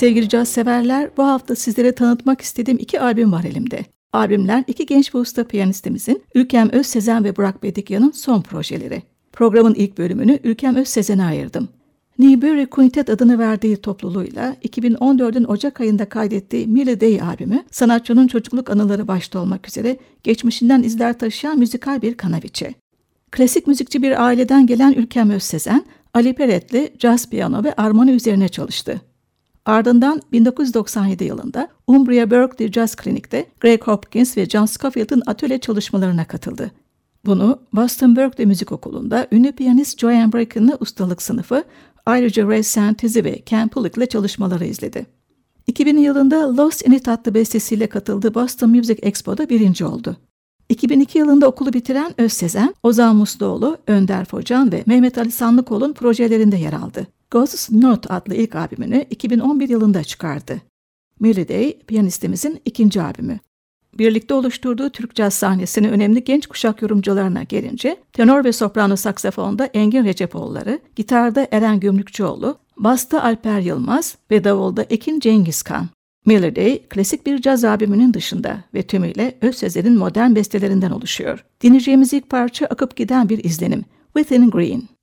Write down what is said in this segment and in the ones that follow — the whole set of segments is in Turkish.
Sevgili caz severler, bu hafta sizlere tanıtmak istediğim iki albüm var elimde. Albümler iki genç ve usta piyanistimizin Ülkem Özsezen ve Burak Bedikyan'ın son projeleri. Programın ilk bölümünü Ülkem Özsezen'e ayırdım. Newberry Quintet adını verdiği topluluğuyla 2014'ün Ocak ayında kaydettiği Millie Day albümü, sanatçının çocukluk anıları başta olmak üzere geçmişinden izler taşıyan müzikal bir kanaviçe. Klasik müzikçi bir aileden gelen Ülkem Özsezen, Ali Peret'le caz piyano ve armoni üzerine çalıştı. Ardından 1997 yılında Umbria Berkeley Jazz Klinik'te Greg Hopkins ve John Scofield'ın atölye çalışmalarına katıldı. Bunu Boston Berkeley Müzik Okulu'nda ünlü piyanist Joanne Bracken'lı ustalık sınıfı, ayrıca Ray Santizzi ve Ken Pullock ile çalışmaları izledi. 2000 yılında Lost in It adlı bestesiyle katıldığı Boston Music Expo'da birinci oldu. 2002 yılında okulu bitiren Özsezen, Ozan Musluoğlu, Önder Focan ve Mehmet Ali Sanlıkol'un projelerinde yer aldı. Ghosts Note adlı ilk albümünü 2011 yılında çıkardı. Day, piyanistimizin ikinci albümü. Birlikte oluşturduğu Türk caz sahnesinin önemli genç kuşak yorumcularına gelince, tenor ve soprano saksafonda Engin Recepoğulları, gitarda Eren Gümrükçüoğlu, basta Alper Yılmaz ve davulda Ekin Cengizkan. Day, klasik bir caz albümünün dışında ve tümüyle Özsezer'in modern bestelerinden oluşuyor. Dinleyeceğimiz ilk parça akıp giden bir izlenim. Within Green.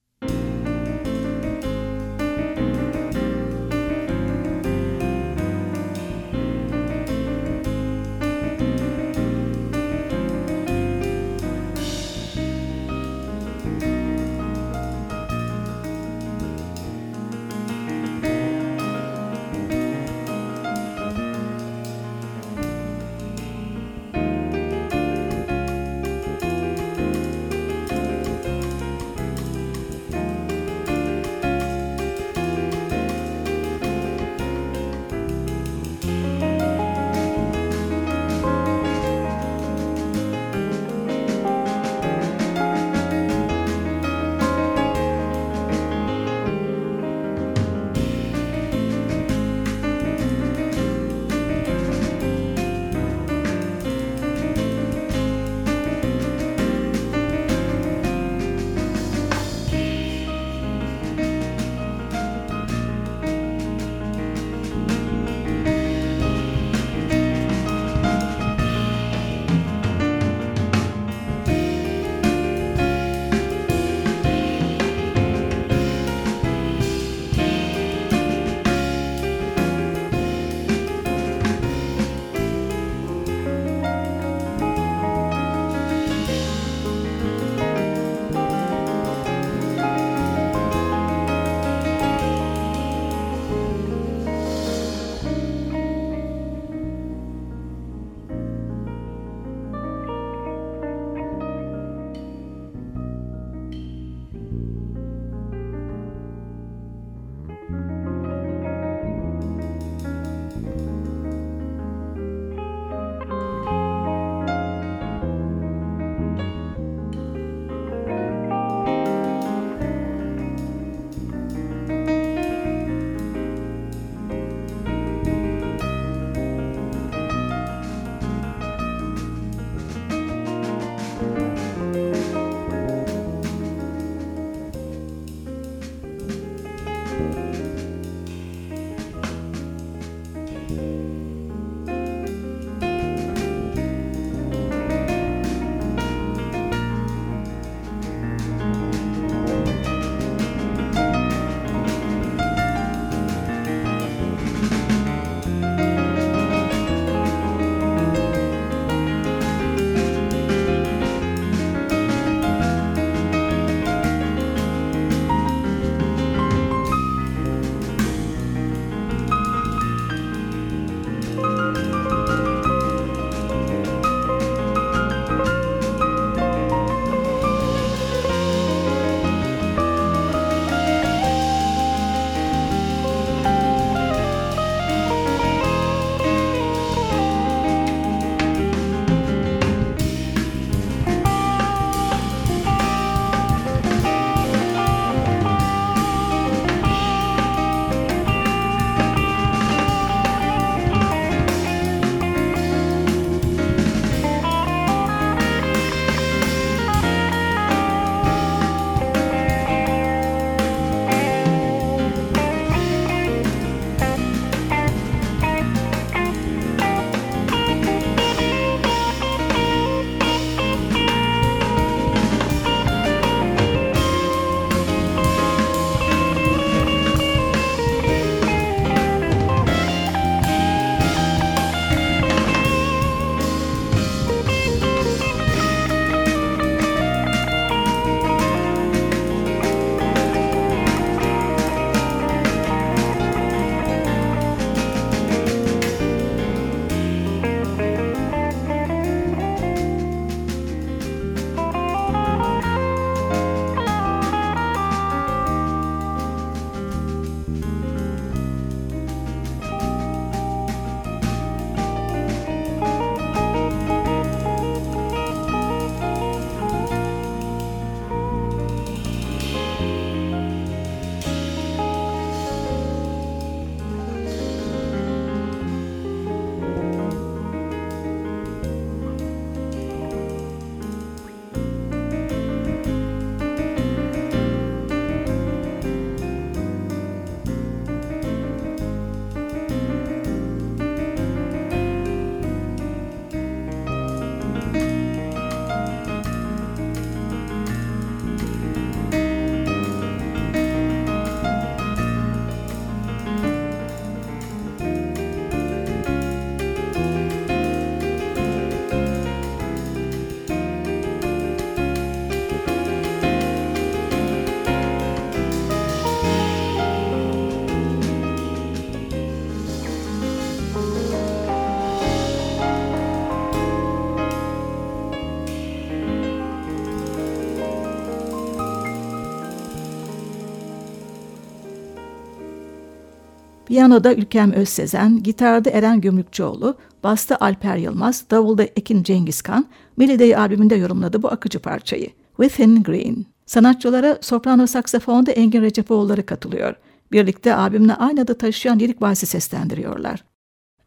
Piyanoda Ülkem Özsezen, gitarda Eren Gümrükçoğlu, basta Alper Yılmaz, davulda Ekin Cengizkan, Milliday albümünde yorumladı bu akıcı parçayı. Within Green. Sanatçılara soprano saksafonda Engin Recepoğulları katılıyor. Birlikte albümle aynı adı taşıyan lirik valsi seslendiriyorlar.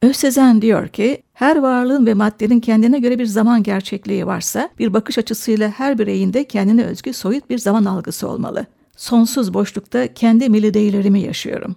Özsezen diyor ki, her varlığın ve maddenin kendine göre bir zaman gerçekliği varsa, bir bakış açısıyla her bireyin de kendine özgü soyut bir zaman algısı olmalı. Sonsuz boşlukta kendi milli yaşıyorum.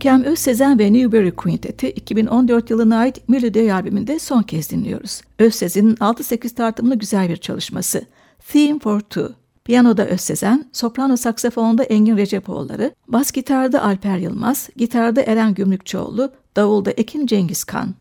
Ülkem Özsezen ve Newberry Quintet'i 2014 yılına ait Melody albümünde son kez dinliyoruz. Özsezen'in 6-8 tartımlı güzel bir çalışması. Theme for Two. Piyanoda Özsezen, soprano saksafonda Engin Recepoğulları, bas gitarda Alper Yılmaz, gitarda Eren Gümrükçoğlu, davulda Ekin Cengizkan.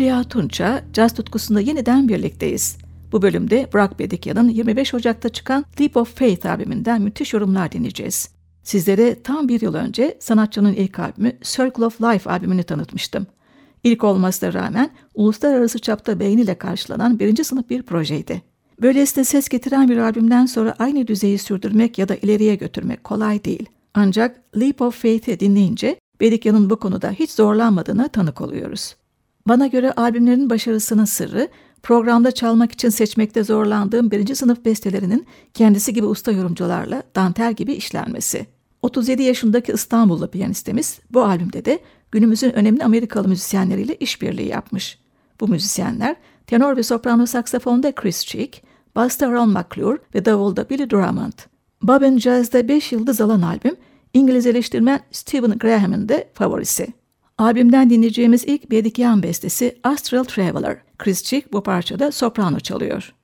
Ben Tunça, caz tutkusunda yeniden birlikteyiz. Bu bölümde Burak Bedikyan'ın 25 Ocak'ta çıkan Leap of Faith albümünden müthiş yorumlar dinleyeceğiz. Sizlere tam bir yıl önce sanatçının ilk albümü Circle of Life albümünü tanıtmıştım. İlk olmasına rağmen uluslararası çapta beğeniyle karşılanan birinci sınıf bir projeydi. Böylesine ses getiren bir albümden sonra aynı düzeyi sürdürmek ya da ileriye götürmek kolay değil. Ancak Leap of Faith'i dinleyince Bedikyan'ın bu konuda hiç zorlanmadığına tanık oluyoruz. Bana göre albümlerin başarısının sırrı programda çalmak için seçmekte zorlandığım birinci sınıf bestelerinin kendisi gibi usta yorumcularla dantel gibi işlenmesi. 37 yaşındaki İstanbullu piyanistimiz bu albümde de günümüzün önemli Amerikalı müzisyenleriyle işbirliği yapmış. Bu müzisyenler tenor ve soprano saksafonda Chris Cheek, basta Ron McClure ve davulda Billy Drummond. Bob Jazz'da 5 yıldız alan albüm, İngiliz eleştirmen Stephen Graham'ın da favorisi. Albümden dinleyeceğimiz ilk Bedikyan bestesi Astral Traveler. Chris Cheek bu parçada soprano çalıyor.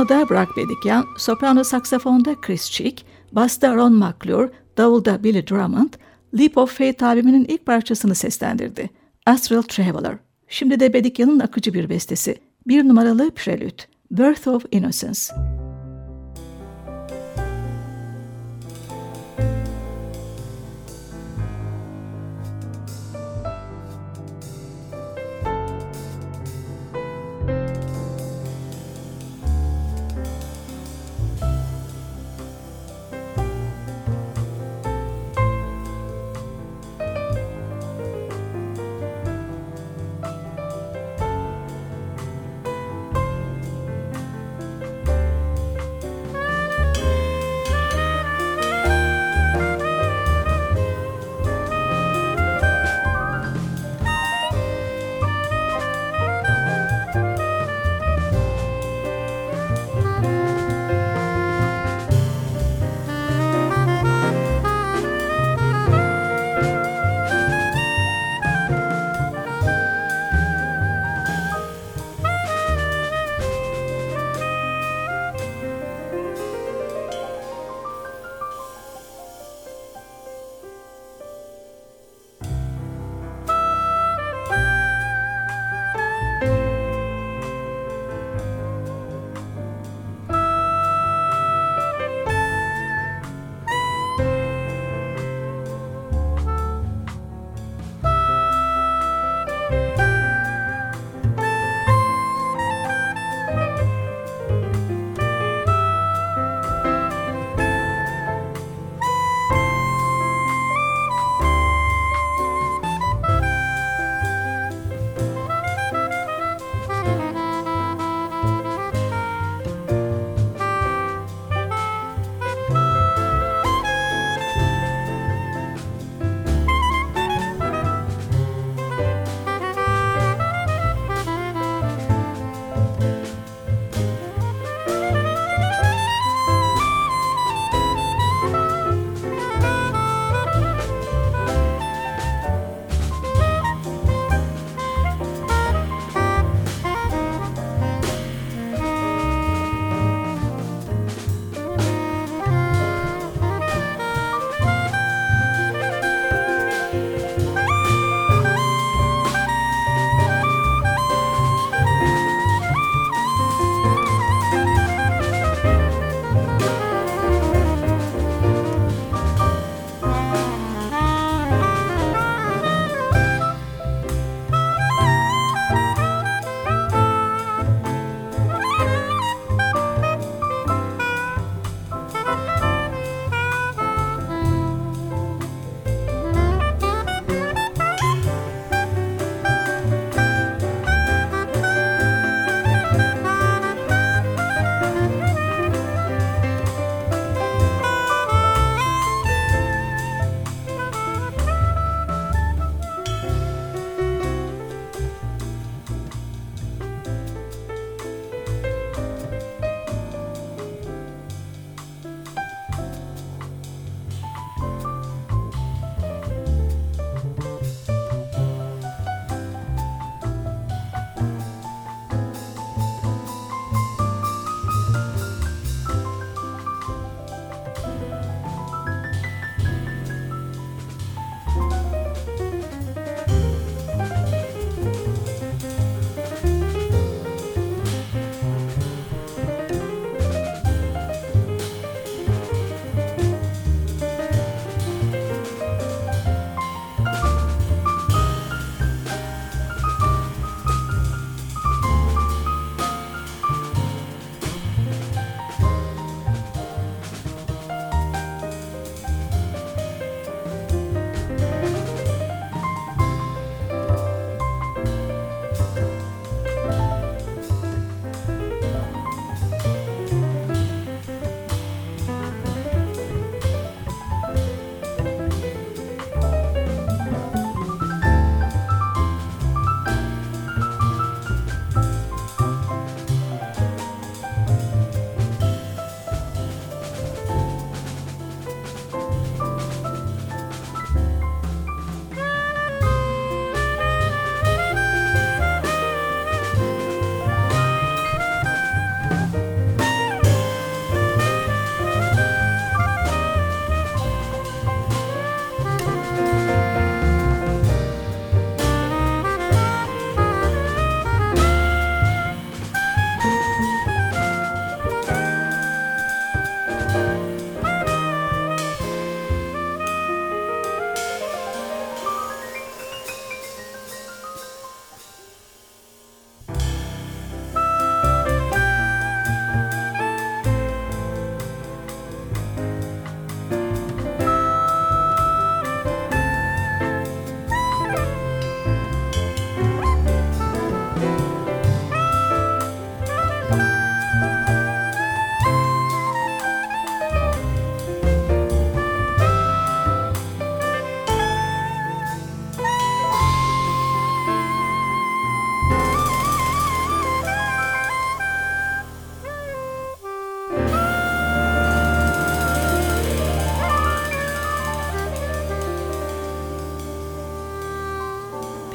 Piyanoda Burak Bedikyan, soprano saksafonda Chris Chick, basta Ron McClure, davulda Billy Drummond, Leap of Faith albümünün ilk parçasını seslendirdi. Astral Traveler. Şimdi de Bedikyan'ın akıcı bir bestesi. Bir numaralı Prelude. Birth of Innocence.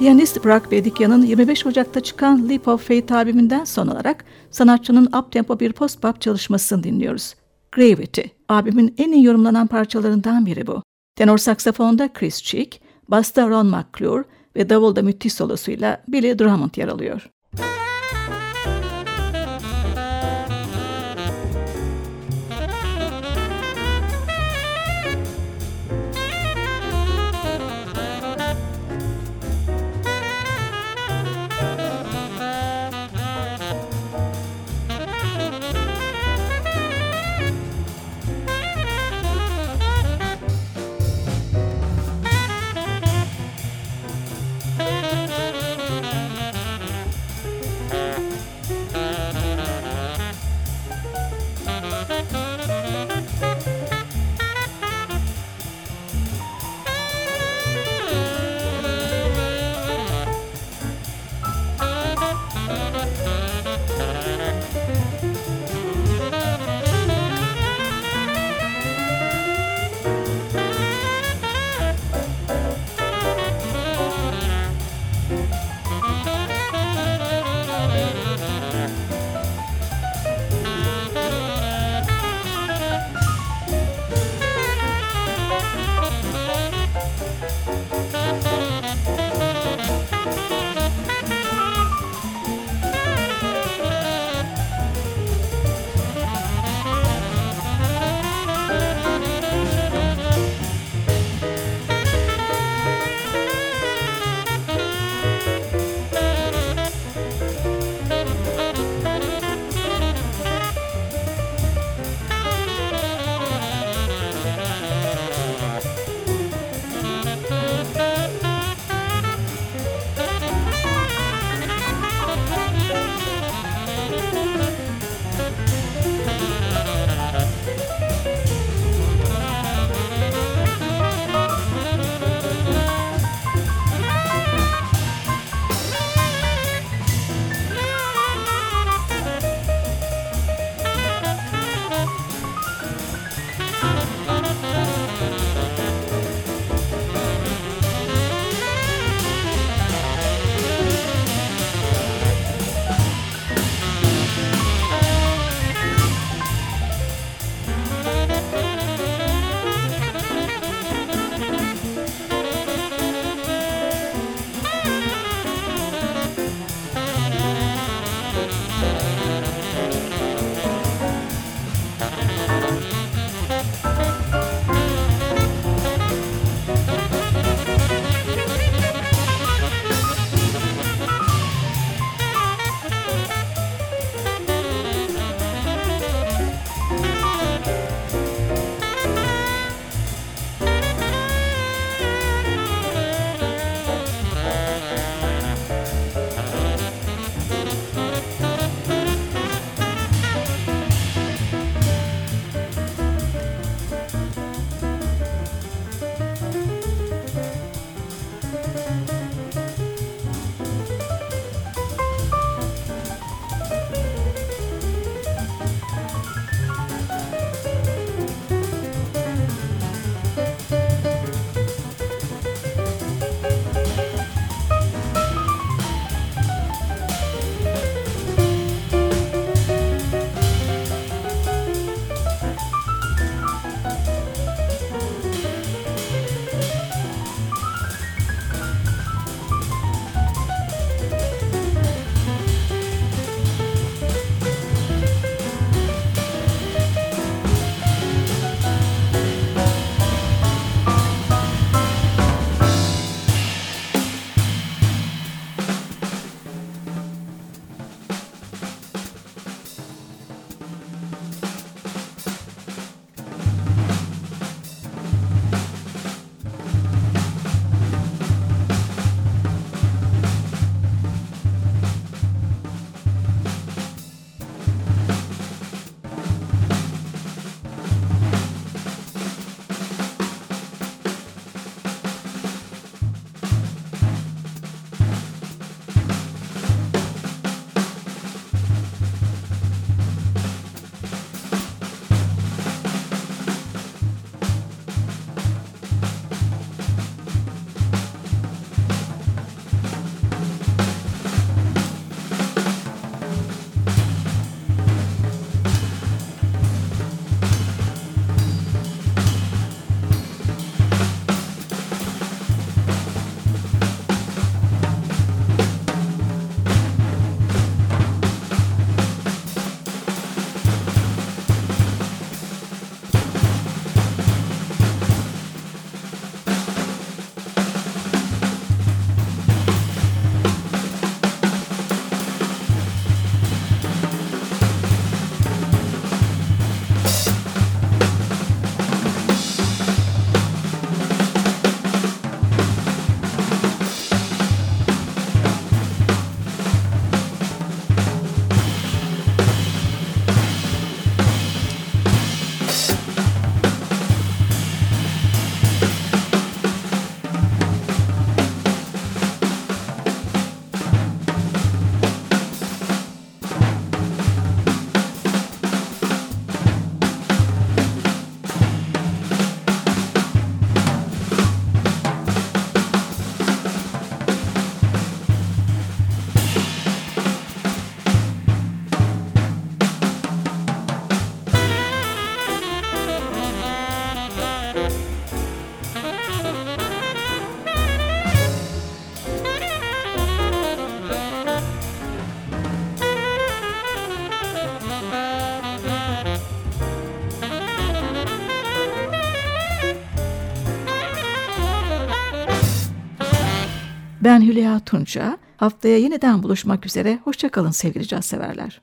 Piyanist Burak Bedikyan'ın 25 Ocak'ta çıkan Leap of Faith albümünden son olarak sanatçının uptempo bir post-bop çalışmasını dinliyoruz. Gravity, albümün en iyi yorumlanan parçalarından biri bu. Tenor saksafonda Chris Cheek, basta Ron McClure ve davulda müthiş solosuyla Billy Drummond yer alıyor. Tunça. Haftaya yeniden buluşmak üzere. Hoşçakalın sevgili caz severler.